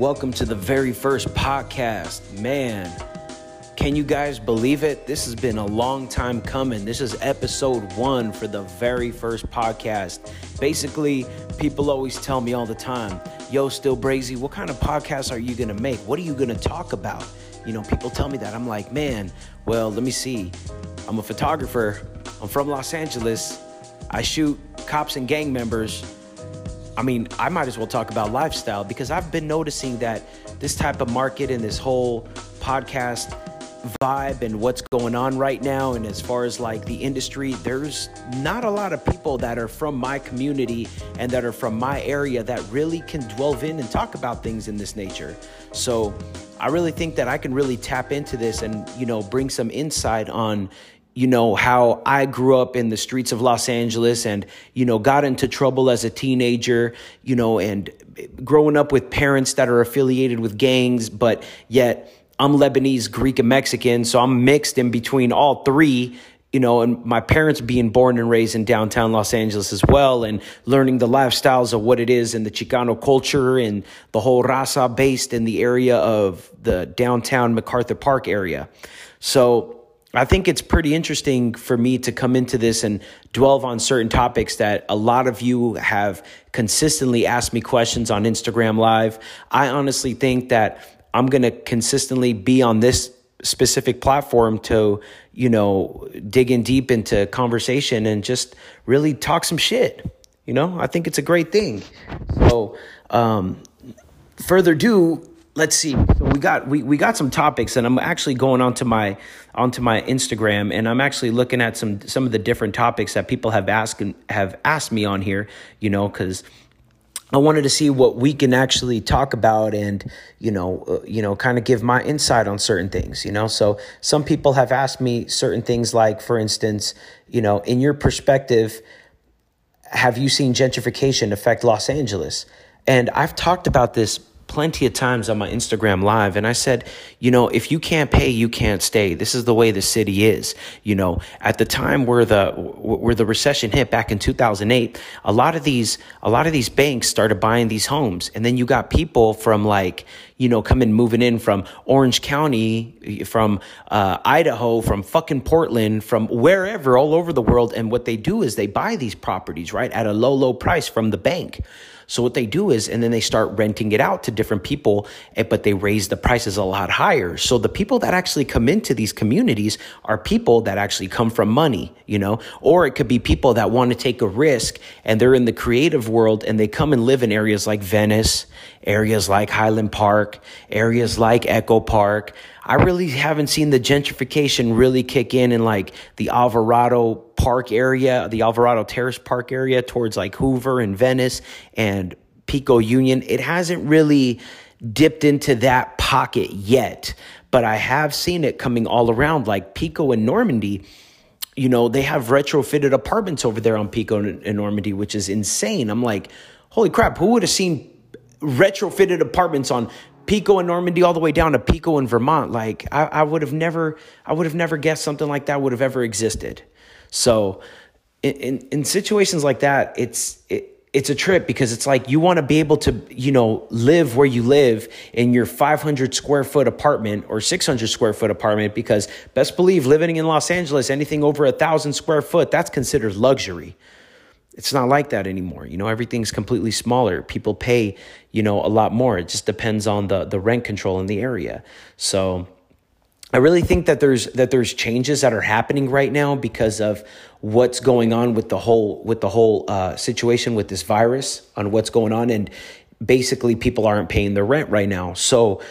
Welcome to the very first podcast. Man, can you guys believe it? This has been a long time coming. This is episode one for the very first podcast. Basically, people always tell me all the time, Yo, Still Brazy, what kind of podcast are you gonna make? What are you gonna talk about? You know, people tell me that. I'm like, man, well, let me see. I'm a photographer, I'm from Los Angeles. I shoot cops and gang members I mean, I might as well talk about lifestyle because I've been noticing that this type of market and this whole podcast vibe and what's going on right now and as far as like the industry there's not a lot of people that are from my community and that are from my area that really can delve in and talk about things in this nature. So i really think that i can really tap into this and you know bring some insight on you know, how I grew up in the streets of Los Angeles and, you know, got into trouble as a teenager, you know, and growing up with parents that are affiliated with gangs, but yet I'm Lebanese, Greek, and Mexican. So I'm mixed in between all three, you know, and my parents being born and raised in downtown Los Angeles as well, and learning the lifestyles of what it is in the Chicano culture and the whole raza based in the area of the downtown MacArthur Park area. So, I think it's pretty interesting for me to come into this and dwell on certain topics that a lot of you have consistently asked me questions on Instagram Live. I honestly think that I'm going to consistently be on this specific platform to, you know, dig in deep into conversation and just really talk some shit. You know, I think it's a great thing. So, um, further ado, let's see. So we got we, we got some topics, and I'm actually going onto my onto my Instagram, and I'm actually looking at some some of the different topics that people have asked have asked me on here. You know, because I wanted to see what we can actually talk about, and you know, uh, you know, kind of give my insight on certain things. You know, so some people have asked me certain things, like for instance, you know, in your perspective, have you seen gentrification affect Los Angeles? And I've talked about this plenty of times on my Instagram live and I said, you know, if you can't pay, you can't stay. This is the way the city is. You know, at the time where the where the recession hit back in 2008, a lot of these a lot of these banks started buying these homes and then you got people from like, you know, coming moving in from Orange County, from uh, Idaho, from fucking Portland, from wherever all over the world and what they do is they buy these properties, right, at a low low price from the bank. So what they do is, and then they start renting it out to different people, eh, but they raise the prices a lot higher. So the people that actually come into these communities are people that actually come from money, you know, or it could be people that want to take a risk and they're in the creative world and they come and live in areas like Venice, areas like Highland Park, areas like Echo Park. I really haven't seen the gentrification really kick in in like the Alvarado Park area, the Alvarado Terrace Park area towards like Hoover and Venice and Pico Union. It hasn't really dipped into that pocket yet, but I have seen it coming all around like Pico and Normandy. You know, they have retrofitted apartments over there on Pico and Normandy, which is insane. I'm like, holy crap, who would have seen retrofitted apartments on Pico and Normandy all the way down to Pico in Vermont. Like I, I would have never, I would have never guessed something like that would have ever existed. So in, in, in situations like that, it's, it, it's a trip because it's like you want to be able to, you know, live where you live in your 500 square foot apartment or 600 square foot apartment because best believe living in Los Angeles, anything over a thousand square foot, that's considered luxury it's not like that anymore. You know, everything's completely smaller. People pay, you know, a lot more. It just depends on the the rent control in the area. So I really think that there's that there's changes that are happening right now because of what's going on with the whole with the whole uh, situation with this virus on what's going on and basically people aren't paying their rent right now. So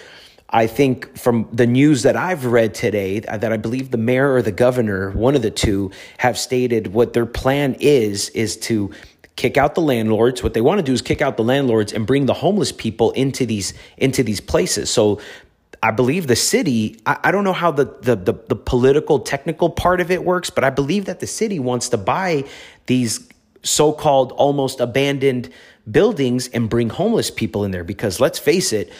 I think from the news that I've read today, that I believe the mayor or the governor, one of the two, have stated what their plan is, is to kick out the landlords. What they want to do is kick out the landlords and bring the homeless people into these into these places. So I believe the city, I, I don't know how the, the, the, the political technical part of it works, but I believe that the city wants to buy these so-called almost abandoned buildings and bring homeless people in there because let's face it,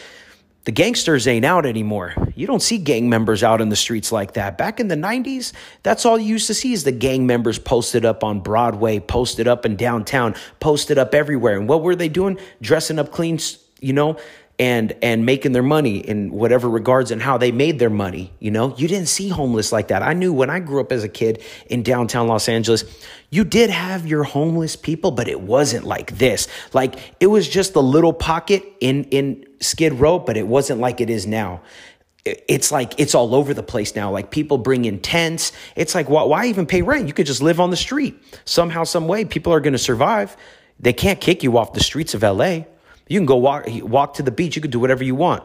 the gangsters ain't out anymore. You don't see gang members out in the streets like that. Back in the 90s, that's all you used to see is the gang members posted up on Broadway, posted up in downtown, posted up everywhere. And what were they doing? Dressing up clean, you know, and and making their money in whatever regards and how they made their money you know? You didn't see homeless like that. I knew when i grew up as a kid in downtown los angeles you did have your homeless people but it wasn't like this. Like it was just a little pocket in in skid row but it wasn't like it is now. It's like it's all over the place now. Like people bring in tents. It's like why, why even pay rent? You could just live on the street. Somehow some way people are going to survive. They can't kick you off the streets of la you can go walk walk to the beach. You can do whatever you want.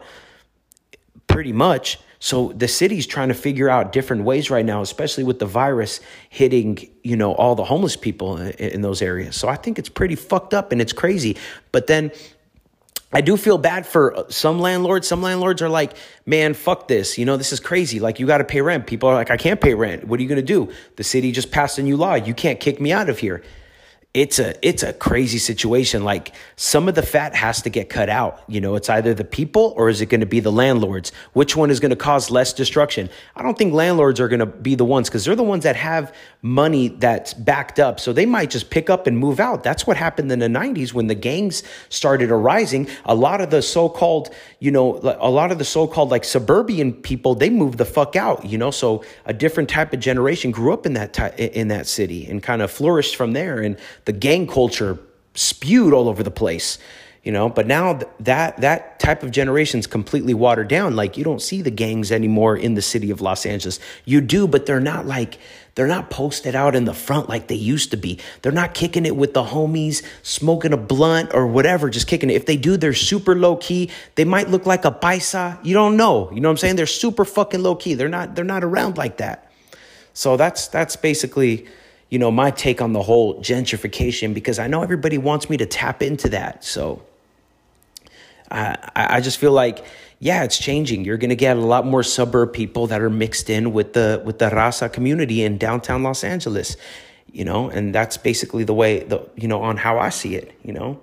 Pretty much. So the city's trying to figure out different ways right now, especially with the virus hitting, you know, all the homeless people in, in those areas. So I think it's pretty fucked up and it's crazy. But then I do feel bad for some landlords. Some landlords are like, man, fuck this. You know, this is crazy. Like, you got to pay rent. People are like, I can't pay rent. What are you going to do? The city just passed a new law. You can't kick me out of here it's a it's a crazy situation. Like some of the fat has to get cut out. You know it's either the people or is it going to be the landlords? Which one is going to cause less destruction? I don't think landlords are going to be the ones because they're the ones that have money that's backed up. So they might just pick up and move out. That's what happened in the 90s when the gangs started arising. A lot of the so-called you know a lot of the so-called like suburban people they moved the fuck out you know? So a different type of generation grew up in that ty- in that city and kind of flourished from there. And the gang culture spewed all over the place you know? But now that that type of generation is completely watered down. Like you don't see the gangs anymore in the city of los angeles. You do but they're not like they're not posted out in the front like they used to be. They're not kicking it with the homies smoking a blunt or whatever just kicking it. If they do they're super low key they might look like a paisa. You don't know. You know what i'm saying? They're super fucking low key they're not they're not around like that. So that's that's basically you know, my take on the whole gentrification because I know everybody wants me to tap into that. So I, I just feel like, yeah, it's changing. You're going to get a lot more suburb people that are mixed in with the with the Raza community in downtown Los Angeles, you know, and that's basically the way the you know on how I see it, you know.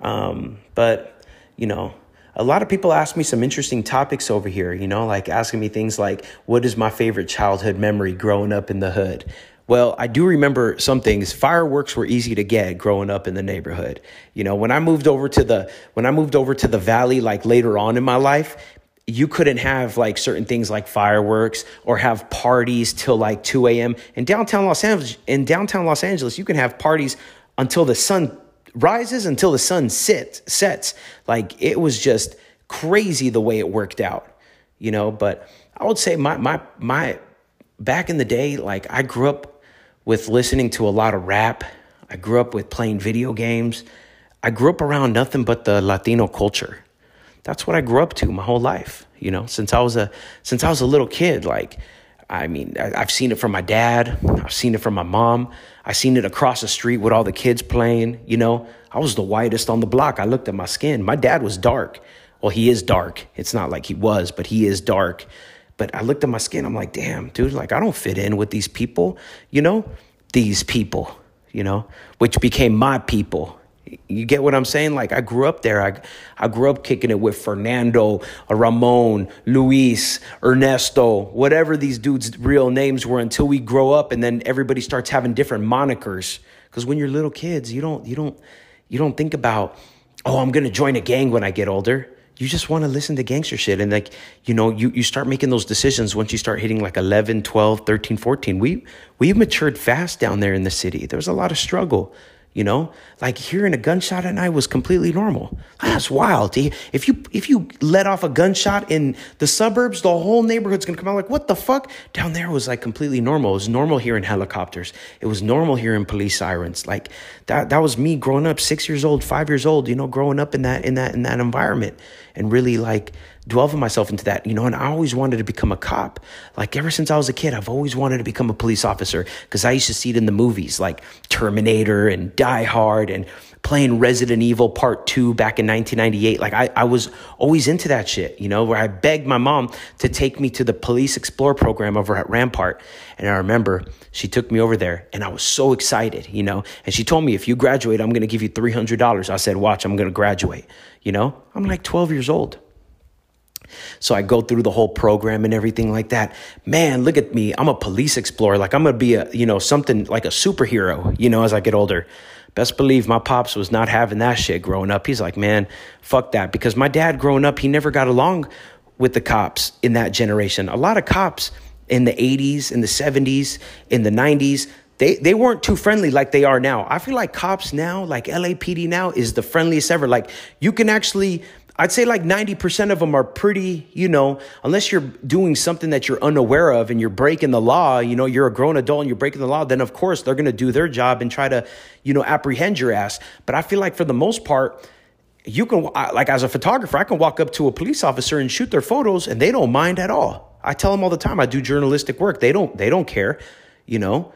Um, but you know, a lot of people ask me some interesting topics over here, you know, like asking me things like, what is my favorite childhood memory growing up in the hood? Well, I do remember some things. Fireworks were easy to get growing up in the neighborhood. You know, when I moved over to the when I moved over to the valley like later on in my life, you couldn't have like certain things like fireworks or have parties till like 2 a.m. In downtown Los Angeles, in downtown Los Angeles, you can have parties until the sun rises, until the sun sits sets. Like it was just crazy the way it worked out, you know. But I would say my my my back in the day, like I grew up with listening to a lot of rap. I grew up with playing video games. I grew up around nothing but the Latino culture. That's what I grew up to my whole life, you know, since I was a since I was a little kid. Like, I mean, I, have seen it from my dad. I've seen it from my mom. I've seen it across the street with all the kids playing. You know, I was the whitest on the block. I looked at my skin. My dad was dark. Well, he is dark. It's not like he was, but he is dark. But I looked at my skin. I'm like, damn, dude, like I don't fit in with these people, you know, these people, you know, which became my people. You get what I'm saying? Like I grew up there. I I grew up kicking it with Fernando, Ramon, Luis, Ernesto, whatever these dudes' real names were until we grow up and then everybody starts having different monikers. Because when you're little kids, you don't you don't you don't think about, oh, I'm gonna join a gang when I get older you just want to listen to gangster shit. And like you know you, you start making those decisions once you start hitting like 11 12 13 14 we we've matured fast down there in the city. There was a lot of struggle you know, like hearing a gunshot at night was completely normal. That's wild. If you if you let off a gunshot in the suburbs, the whole neighborhood's gonna come out like, what the fuck? Down there was like completely normal. It was normal hearing helicopters. It was normal hearing police sirens. Like that that was me growing up, six years old, five years old. You know, growing up in that in that in that environment, and really like delving myself into that, you know, and I always wanted to become a cop. Like ever since I was a kid, I've always wanted to become a police officer because I used to see it in the movies like Terminator and Die Hard and playing Resident Evil Part 2 back in 1998. Like I, I was always into that shit, you know, where I begged my mom to take me to the Police Explore program over at Rampart. And I remember she took me over there and I was so excited, you know, and she told me, if you graduate, I'm going to give you $300. I said, watch, I'm going to graduate, you know, I'm like 12 years old. So I go through the whole program and everything like that. Man, look at me. I'm a police explorer. Like I'm going to be a, you know, something like a superhero, you know, as I get older. Best believe my pops was not having that shit growing up. He's like, man, fuck that. Because my dad growing up, he never got along with the cops in that generation. A lot of cops in the 80s, in the 70s, in the 90s, they, they weren't too friendly like they are now. I feel like cops now, like LAPD now, is the friendliest ever. Like you can actually I'd say like 90% of them are pretty, you know, unless you're doing something that you're unaware of and you're breaking the law, you know, you're a grown adult and you're breaking the law, then of course they're going to do their job and try to, you know, apprehend your ass. But I feel like for the most part, you can, like as a photographer, I can walk up to a police officer and shoot their photos and they don't mind at all. I tell them all the time, I do journalistic work. They don't, they don't care, you know.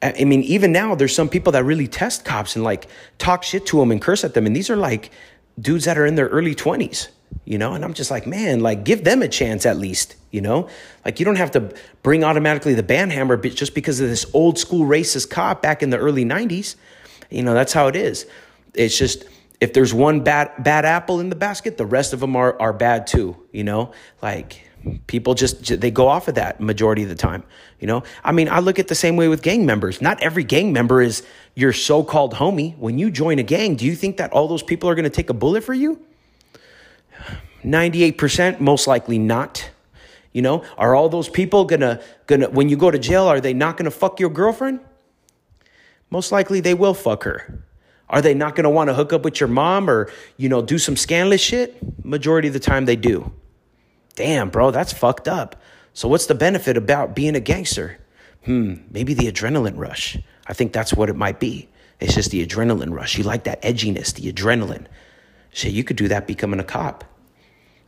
I mean, even now, there's some people that really test cops and like talk shit to them and curse at them. And these are like dudes that are in their early 20s, you know? And I'm just like, man, like give them a chance at least, you know? Like you don't have to bring automatically the band hammer just because of this old school racist cop back in the early 90s. You know, that's how it is. It's just if there's one bad bad apple in the basket, the rest of them are are bad too, you know? Like people just they go off of that majority of the time you know? I mean i look at the same way with gang members. Not every gang member is your so-called homie. When you join a gang do you think that all those people are going to take a bullet for you? 98% most likely not you know? Are all those people gonna gonna when you go to jail are they not gonna fuck your girlfriend? Most likely they will fuck her. Are they not gonna want to hook up with your mom or you know do some scandalous shit? Majority of the time they do Damn, bro, that's fucked up. So, what's the benefit about being a gangster? Hmm, maybe the adrenaline rush. I think that's what it might be. It's just the adrenaline rush. You like that edginess, the adrenaline. Shit, you could do that becoming a cop.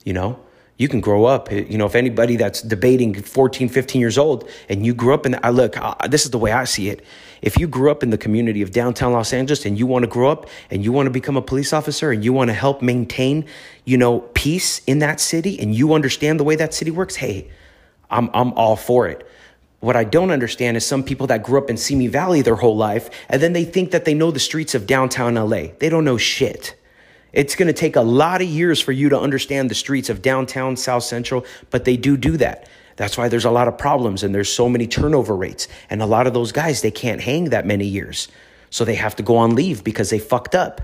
You know, you can grow up. Eh, you know, if anybody that's debating 14, 15 years old and you grew up in, the, I look, I, this is the way I see it. If you grew up in the community of downtown Los Angeles and you want to grow up and you want to become a police officer and you want to help maintain, you know, peace in that city and you understand the way that city works, hey, I'm, I'm all for it. What I don't understand is some people that grew up in Simi Valley their whole life and then they think that they know the streets of downtown LA. They don't know shit. It's going to take a lot of years for you to understand the streets of downtown, South Central, but they do do that. That's why there's a lot of problems and there's so many turnover rates. And a lot of those guys, they can't hang that many years. So they have to go on leave because they fucked up.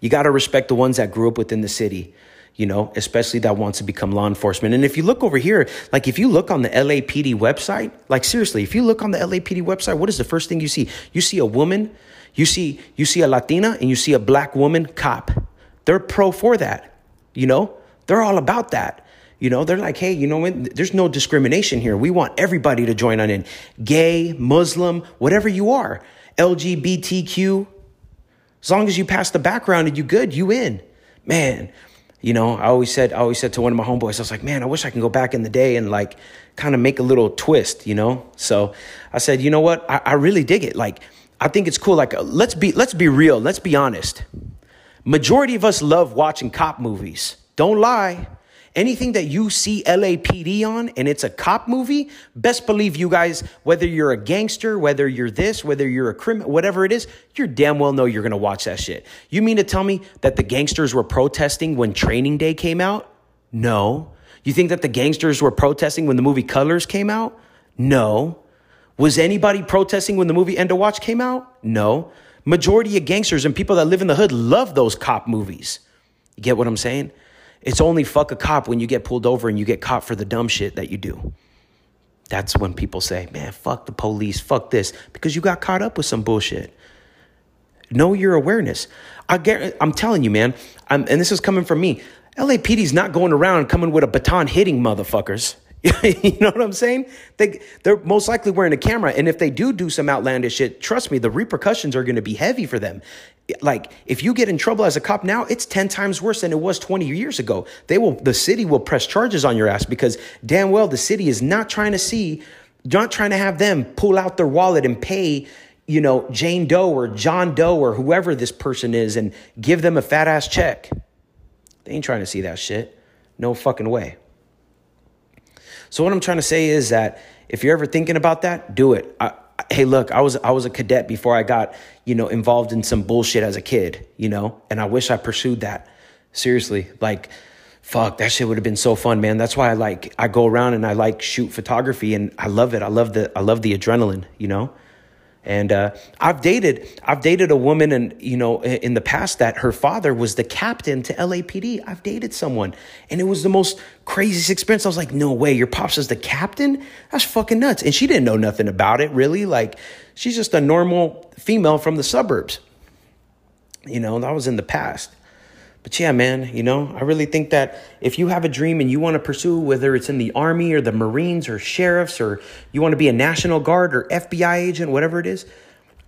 You got to respect the ones that grew up within the city, you know, especially that wants to become law enforcement. And if you look over here, like if you look on the LAPD website, like seriously, if you look on the LAPD website, what is the first thing you see? You see a woman you see, you see a Latina and you see a black woman cop. They're pro for that. You know, they're all about that. You know, they're like, hey, you know what? There's no discrimination here. We want everybody to join on in. Gay, Muslim, whatever you are, LGBTQ. As long as you pass the background and you good, you in. Man, you know, I always said, I always said to one of my homeboys, I was like, man, I wish I can go back in the day and like kind of make a little twist, you know? So I said, you know what? I, I really dig it. Like, I think it's cool. Like, uh, let's be let's be real. Let's be honest. Majority of us love watching cop movies. Don't lie. Anything that you see LAPD on and it's a cop movie, best believe you guys, whether you're a gangster, whether you're this, whether you're a criminal, whatever it is, you damn well know you're gonna watch that shit. You mean to tell me that the gangsters were protesting when Training Day came out? No. You think that the gangsters were protesting when the movie Colors came out? No. Was anybody protesting when the movie End of Watch came out? No. Majority of gangsters and people that live in the hood love those cop movies. You get what I'm saying? It's only fuck a cop when you get pulled over and you get caught for the dumb shit that you do. That's when people say, man, fuck the police, fuck this, because you got caught up with some bullshit. Know your awareness. I get, I'm telling you, man, I'm, and this is coming from me. LAPD's not going around coming with a baton hitting motherfuckers. you know what I'm saying? They they're most likely wearing a camera, and if they do do some outlandish shit, trust me, the repercussions are going to be heavy for them. Like if you get in trouble as a cop now, it's ten times worse than it was 20 years ago. They will, the city will press charges on your ass because damn well the city is not trying to see, not trying to have them pull out their wallet and pay you know, Jane Doe or John Doe or whoever this person is and give them a fat ass check. They ain't trying to see that shit. No fucking way. So what I'm trying to say is that if you're ever thinking about that, do it. I, hey, look, I was I was a cadet before I got you know involved in some bullshit as a kid, you know, and I wish I pursued that. Seriously, like fuck that shit would have been so fun man that's why i like i go around and i like shoot photography and i love it i love the i love the adrenaline you know And uh, I've dated, I've dated a woman, and you know, in the past that her father was the captain to LAPD. I've dated someone, and it was the most craziest experience. I was like, no way, your pops is the captain? That's fucking nuts. And she didn't know nothing about it, really. Like, she's just a normal female from the suburbs. You know, that was in the past. But yeah, man, you know, I really think that if you have a dream and you want to pursue, whether it's in the army or the Marines or sheriffs or you want to be a National Guard or FBI agent, whatever it is,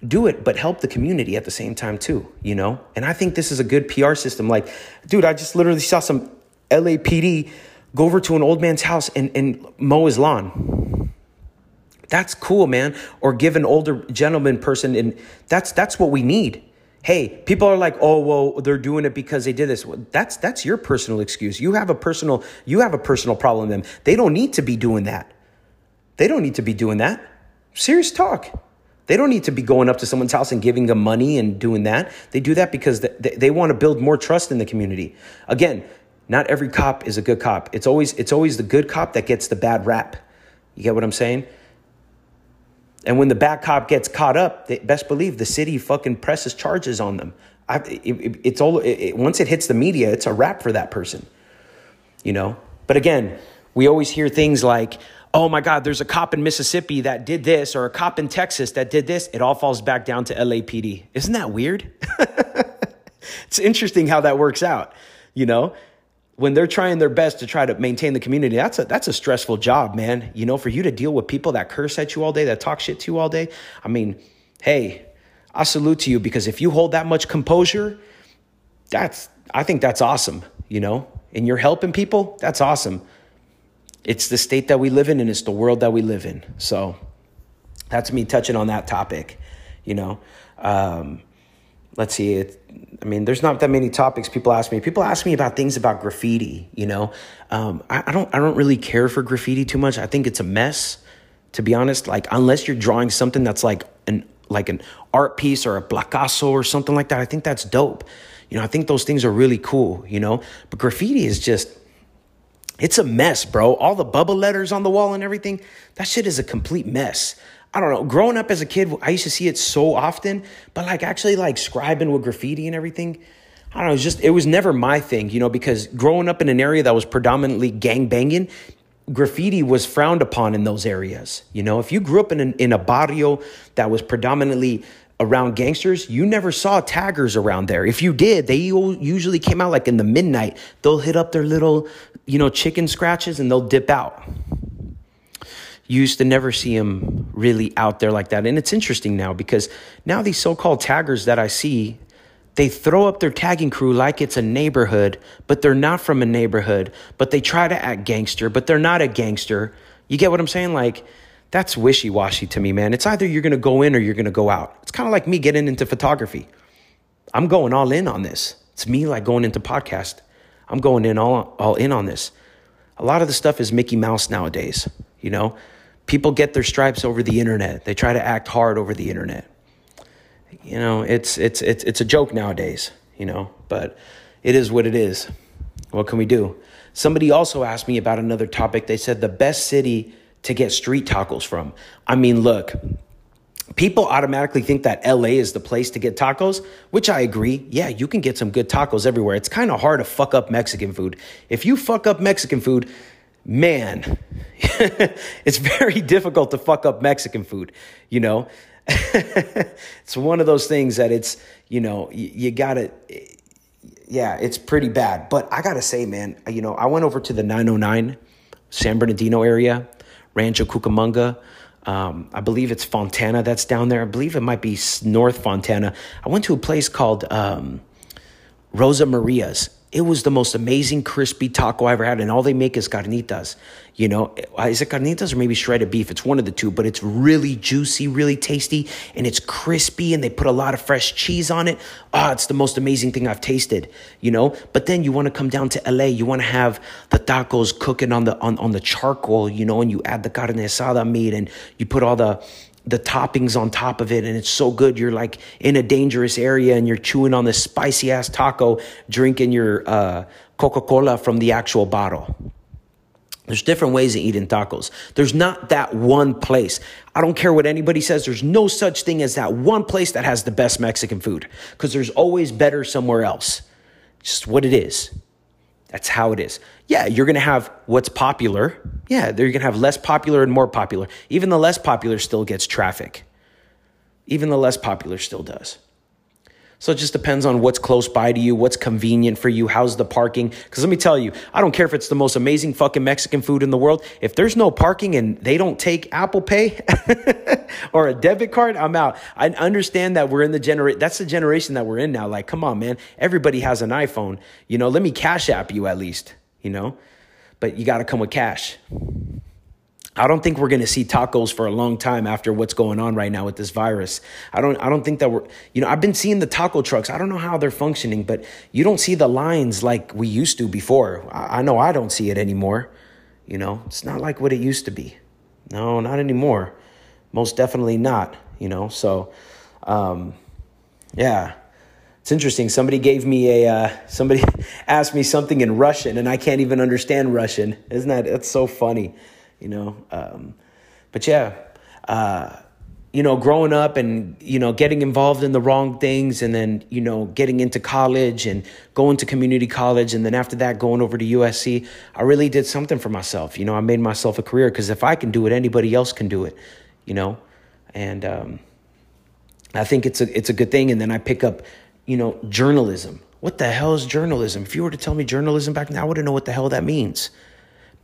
do it, but help the community at the same time too, you know? And I think this is a good PR system. Like, dude, I just literally saw some LAPD go over to an old man's house and, and mow his lawn. That's cool, man. Or give an older gentleman person, and that's that's what we need hey, people are like, oh, well, they're doing it because they did this. That's that's your personal excuse. You have a personal you have a personal problem them. They don't need to be doing that. They don't need to be doing that. Serious talk. They don't need to be going up to someone's house and giving them money and doing that. They do that because they, they want to build more trust in the community. Again, not every cop is a good cop. It's always it's always the good cop that gets the bad rap. You get what I'm saying? And when the bad cop gets caught up, they, best believe the city fucking presses charges on them. I, it, it's all it, once it hits the media, it's a wrap for that person. You know. But again, we always hear things like, "Oh my God, there's a cop in Mississippi that did this, or a cop in Texas that did this." It all falls back down to LAPD. Isn't that weird? it's interesting how that works out. You know, when they're trying their best to try to maintain the community, that's a that's a stressful job, man. You know, for you to deal with people that curse at you all day, that talk shit to you all day. I mean, hey, I salute to you because if you hold that much composure, that's I think that's awesome, you know? And you're helping people, that's awesome. It's the state that we live in and it's the world that we live in. So that's me touching on that topic, you know. Um, let's see it i mean there's not that many topics people ask me. People ask me about things about graffiti you know? Um, I, I, don't i don't really care for graffiti too much. I think it's a mess to be honest. Like unless you're drawing something that's like an like an art piece or a placasso or something like that i think that's dope. You know i think those things are really cool you know? But graffiti is just it's a mess bro. All the bubble letters on the wall and everything that shit is a complete mess I don't know. Growing up as a kid, I used to see it so often, but like actually like scribing with graffiti and everything, I don't know. It was just it was never my thing, you know, because growing up in an area that was predominantly gang banging, graffiti was frowned upon in those areas. You know, if you grew up in an, in a barrio that was predominantly around gangsters, you never saw taggers around there. If you did, they usually came out like in the midnight. They'll hit up their little, you know, chicken scratches and they'll dip out you used to never see him really out there like that. And it's interesting now because now these so called taggers that I see, they throw up their tagging crew like it's a neighborhood, but they're not from a neighborhood, but they try to act gangster, but they're not a gangster. You get what I'm saying? Like, that's wishy washy to me, man. It's either you're gonna go in or you're gonna go out. It's kind of like me getting into photography. I'm going all in on this. It's me like going into podcast. I'm going in all, all in on this. A lot of the stuff is Mickey Mouse nowadays, you know? People get their stripes over the internet. They try to act hard over the internet. You know, it's it's it's it's a joke nowadays, you know, but it is what it is. What can we do? Somebody also asked me about another topic. They said the best city to get street tacos from. I mean, look, people automatically think that LA is the place to get tacos, which I agree. Yeah, you can get some good tacos everywhere. It's kind of hard to fuck up Mexican food. If you fuck up Mexican food, man, it's very difficult to fuck up Mexican food, you know? it's one of those things that it's, you know, you, you gotta, yeah, it's pretty bad. But I gotta say, man, you know, I went over to the 909 San Bernardino area, Rancho Cucamonga. Um, I believe it's Fontana that's down there. I believe it might be North Fontana. I went to a place called um, Rosa Maria's it was the most amazing crispy taco I ever had, and all they make is carnitas. You know, is it carnitas or maybe shredded beef? It's one of the two, but it's really juicy, really tasty, and it's crispy, and they put a lot of fresh cheese on it. Ah, oh, it's the most amazing thing I've tasted. You know, but then you want to come down to LA, you want to have the tacos cooking on the on, on the charcoal, you know, and you add the carne asada meat, and you put all the the toppings on top of it and it's so good you're like in a dangerous area and you're chewing on this spicy ass taco drinking your uh, coca-cola from the actual bottle There's different ways of eating tacos. There's not that one place. I don't care what anybody says. There's no such thing as that one place that has the best Mexican food because there's always better somewhere else. Just what it is. That's how it is. Yeah, you're going to have what's popular. Yeah, you're going to have less popular and more popular. Even the less popular still gets traffic. Even the less popular still does. So it just depends on what's close by to you, what's convenient for you, how's the parking. Because let me tell you, I don't care if it's the most amazing fucking Mexican food in the world. If there's no parking and they don't take Apple Pay or a debit card, I'm out. I understand that we're in the generation, that's the generation that we're in now. Like, come on, man. Everybody has an iPhone. You know, let me cash app you at least, you know? But you got to come with cash. I don't think we're going to see tacos for a long time after what's going on right now with this virus. I don't I don't think that we're you know, I've been seeing the taco trucks. I don't know how they're functioning, but you don't see the lines like we used to before. I, I know I don't see it anymore. You know, it's not like what it used to be. No, not anymore. Most definitely not, you know. So um yeah. It's interesting. Somebody gave me a uh, somebody asked me something in Russian and I can't even understand Russian. Isn't that that's so funny? You know. Um, but yeah, uh, you know, growing up and you know getting involved in the wrong things, and then you know getting into college and going to community college, and then after that going over to USC, I really did something for myself. You know, I made myself a career because if I can do it, anybody else can do it. You know, and um, I think it's a it's a good thing. And then I pick up, you know, journalism. What the hell is journalism? If you were to tell me journalism back now, I wouldn't know what the hell that means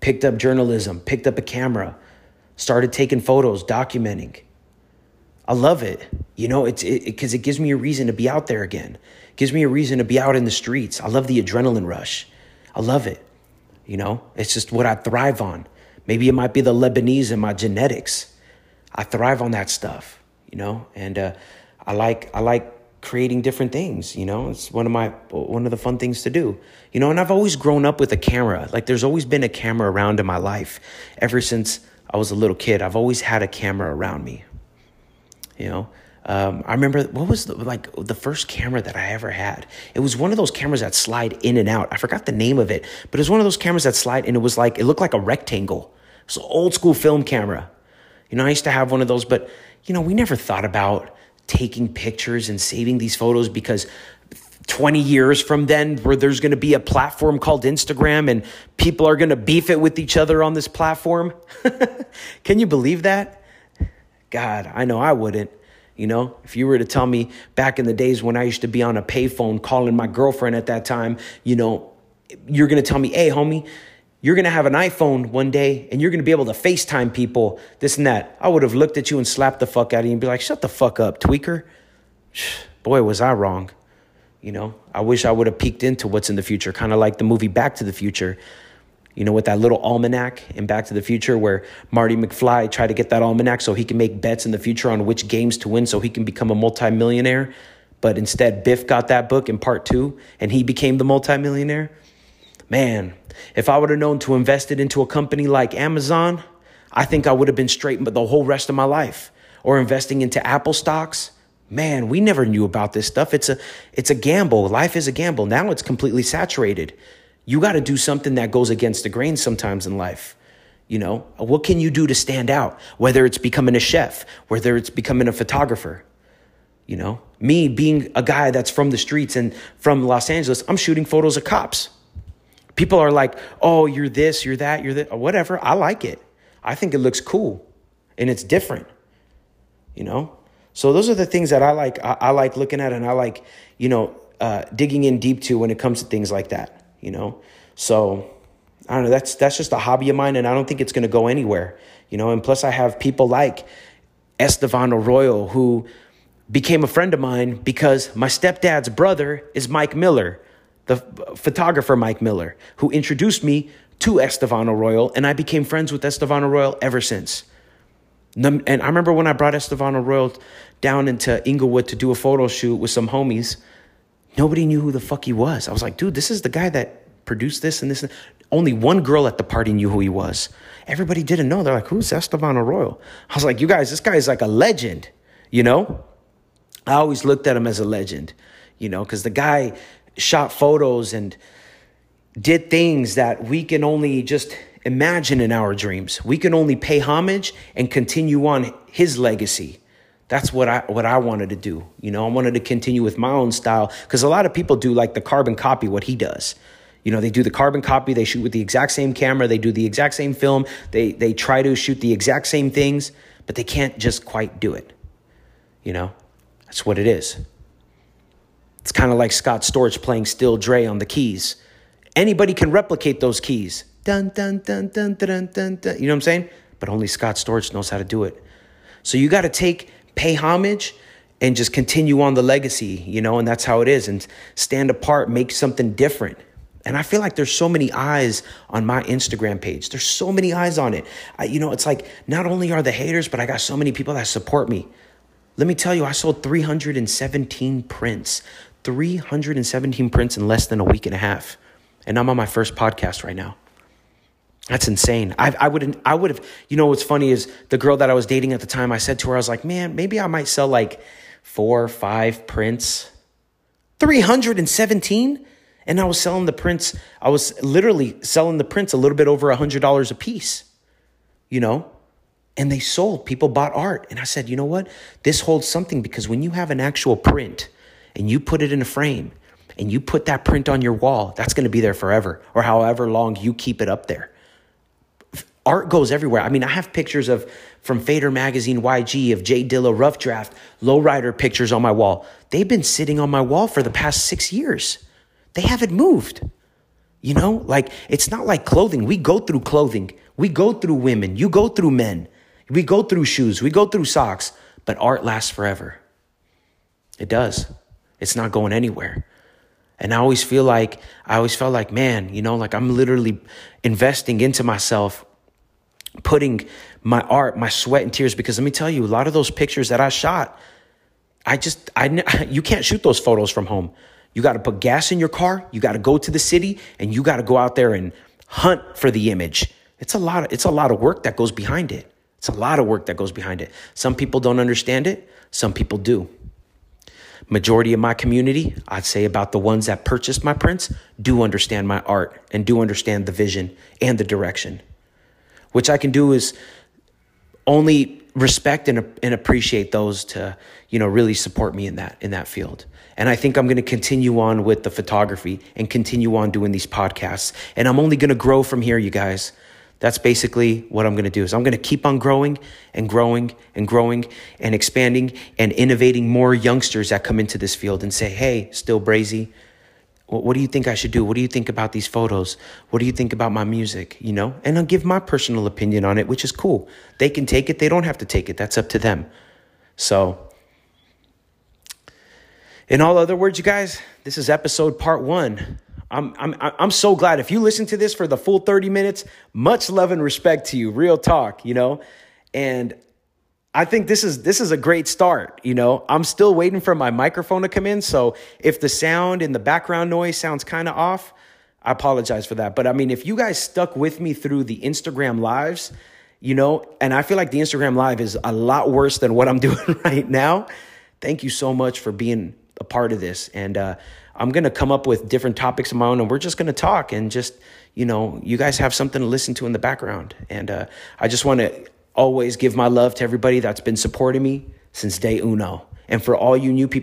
picked up journalism, picked up a camera, started taking photos, documenting. I love it. You know, it's because it, it, it, gives me a reason to be out there again. It gives me a reason to be out in the streets. I love the adrenaline rush. I love it. You know, it's just what I thrive on. Maybe it might be the Lebanese in my genetics. I thrive on that stuff, you know, and uh, I like I like creating different things you know? It's one of my one of the fun things to do. You know and i've always grown up with a camera. Like there's always been a camera around in my life ever since i was a little kid. I've always had a camera around me you know? Um, i remember what was the, like the first camera that i ever had? It was one of those cameras that slide in and out. I forgot the name of it but it was one of those cameras that slide and it was like it looked like a rectangle. It's an old school film camera. You know i used to have one of those but you know we never thought about taking pictures and saving these photos because 20 years from then where there's going to be a platform called Instagram and people are going to beef it with each other on this platform. Can you believe that? God, I know I wouldn't. You know, if you were to tell me back in the days when I used to be on a payphone calling my girlfriend at that time, you know, you're going to tell me, hey, homie, you're going to have an iPhone one day and you're going to be able to FaceTime people, this and that. I would have looked at you and slapped the fuck out of you and be like, shut the fuck up, tweaker. Boy, was I wrong. You know, I wish I would have peeked into what's in the future, kind of like the movie Back to the Future. You know, with that little almanac in Back to the Future where Marty McFly tried to get that almanac so he can make bets in the future on which games to win so he can become a multimillionaire. But instead, Biff got that book in part two and he became the multimillionaire. Man, if I would have known to invest it into a company like Amazon, I think I would have been straight the whole rest of my life. Or investing into Apple stocks. Man, we never knew about this stuff. It's a it's a gamble. Life is a gamble. Now it's completely saturated. You got to do something that goes against the grain sometimes in life. You know, what can you do to stand out? Whether it's becoming a chef, whether it's becoming a photographer. You know, me being a guy that's from the streets and from Los Angeles, I'm shooting photos of cops. People are like, oh, you're this, you're that, you're that, whatever. I like it. I think it looks cool and it's different, you know? So those are the things that I like. I, I like looking at and I like, you know, uh, digging in deep to when it comes to things like that, you know? So I don't know. That's, that's just a hobby of mine and I don't think it's going to go anywhere, you know? And plus I have people like Estevan Oriol who became a friend of mine because my stepdad's brother is Mike Miller the photographer Mike Miller, who introduced me to Estevan Oriol, and I became friends with Estevan Oriol ever since. And I remember when I brought Estevan Oriol down into Inglewood to do a photo shoot with some homies, nobody knew who the fuck he was. I was like, dude, this is the guy that produced this and this. Only one girl at the party knew who he was. Everybody didn't know. They're like, who's Estevan Oriol? I was like, you guys, this guy is like a legend, you know? I always looked at him as a legend, you know, because the guy shot photos and did things that we can only just imagine in our dreams. We can only pay homage and continue on his legacy. That's what I what I wanted to do. You know, I wanted to continue with my own style because a lot of people do like the carbon copy what he does. You know, they do the carbon copy, they shoot with the exact same camera, they do the exact same film, they they try to shoot the exact same things, but they can't just quite do it. You know? That's what it is. It's kind of like Scott Storch playing Still Dre on the keys. Anybody can replicate those keys. Dun dun dun dun dun dun dun. You know what I'm saying? But only Scott Storch knows how to do it. So you got to take pay homage and just continue on the legacy, you know, and that's how it is and stand apart, make something different. And I feel like there's so many eyes on my Instagram page. There's so many eyes on it. I, you know, it's like not only are the haters, but I got so many people that support me. Let me tell you, I sold 317 prints, 317 prints in less than a week and a half. And I'm on my first podcast right now. That's insane. I, I would I would have. You know what's funny is the girl that I was dating at the time. I said to her, I was like, man, maybe I might sell like four, five prints. Three hundred and seventeen. And I was selling the prints, I was literally selling the prints a little bit over a $100 a piece, you know? And they sold. People bought art. And I said, you know what? This holds something because when you have an actual print and you put it in a frame and you put that print on your wall, that's going to be there forever or however long you keep it up there. Art goes everywhere. I mean, I have pictures of from Fader Magazine YG of J Dilla Rough Draft, Lowrider pictures on my wall. They've been sitting on my wall for the past six years. They haven't moved. You know, like it's not like clothing. We go through clothing. We go through women. You go through men. We go through shoes. We go through socks. But art lasts forever. It does. It's not going anywhere. And I always feel like, I always felt like, man, you know, like I'm literally investing into myself, putting my art, my sweat and tears. Because let me tell you, a lot of those pictures that I shot, I just, I, you can't shoot those photos from home. You got to put gas in your car. You got to go to the city and you got to go out there and hunt for the image. It's a lot of, it's a lot of work that goes behind it. It's a lot of work that goes behind it. Some people don't understand it. Some people do. Majority of my community, I'd say about the ones that purchased my prints, do understand my art and do understand the vision and the direction. Which I can do is only respect and, and appreciate those to, you know, really support me in that in that field. And I think I'm going to continue on with the photography and continue on doing these podcasts. And I'm only going to grow from here, you guys. That's basically what I'm going to do. Is I'm going to keep on growing and growing and growing and expanding and innovating more youngsters that come into this field and say, "Hey, still Brazy, what do you think I should do? What do you think about these photos? What do you think about my music? You know, and I'll give my personal opinion on it, which is cool. They can take it, they don't have to take it. That's up to them. So in all other words, you guys, this is episode part one. I'm, I'm, I'm so glad. If you listen to this for the full 30 minutes, much love and respect to you. Real talk, you know? And I think this is this is a great start. You know, I'm still waiting for my microphone to come in. So if the sound and the background noise sounds kind of off, I apologize for that. But I mean, if you guys stuck with me through the Instagram lives, you know, and I feel like the Instagram live is a lot worse than what I'm doing right now. Thank you so much for being a part of this. And uh, I'm going to come up with different topics of my own, and we're just going to talk and just, you know, you guys have something to listen to in the background. And uh, I just want to always give my love to everybody that's been supporting me since day uno. And for all you new people,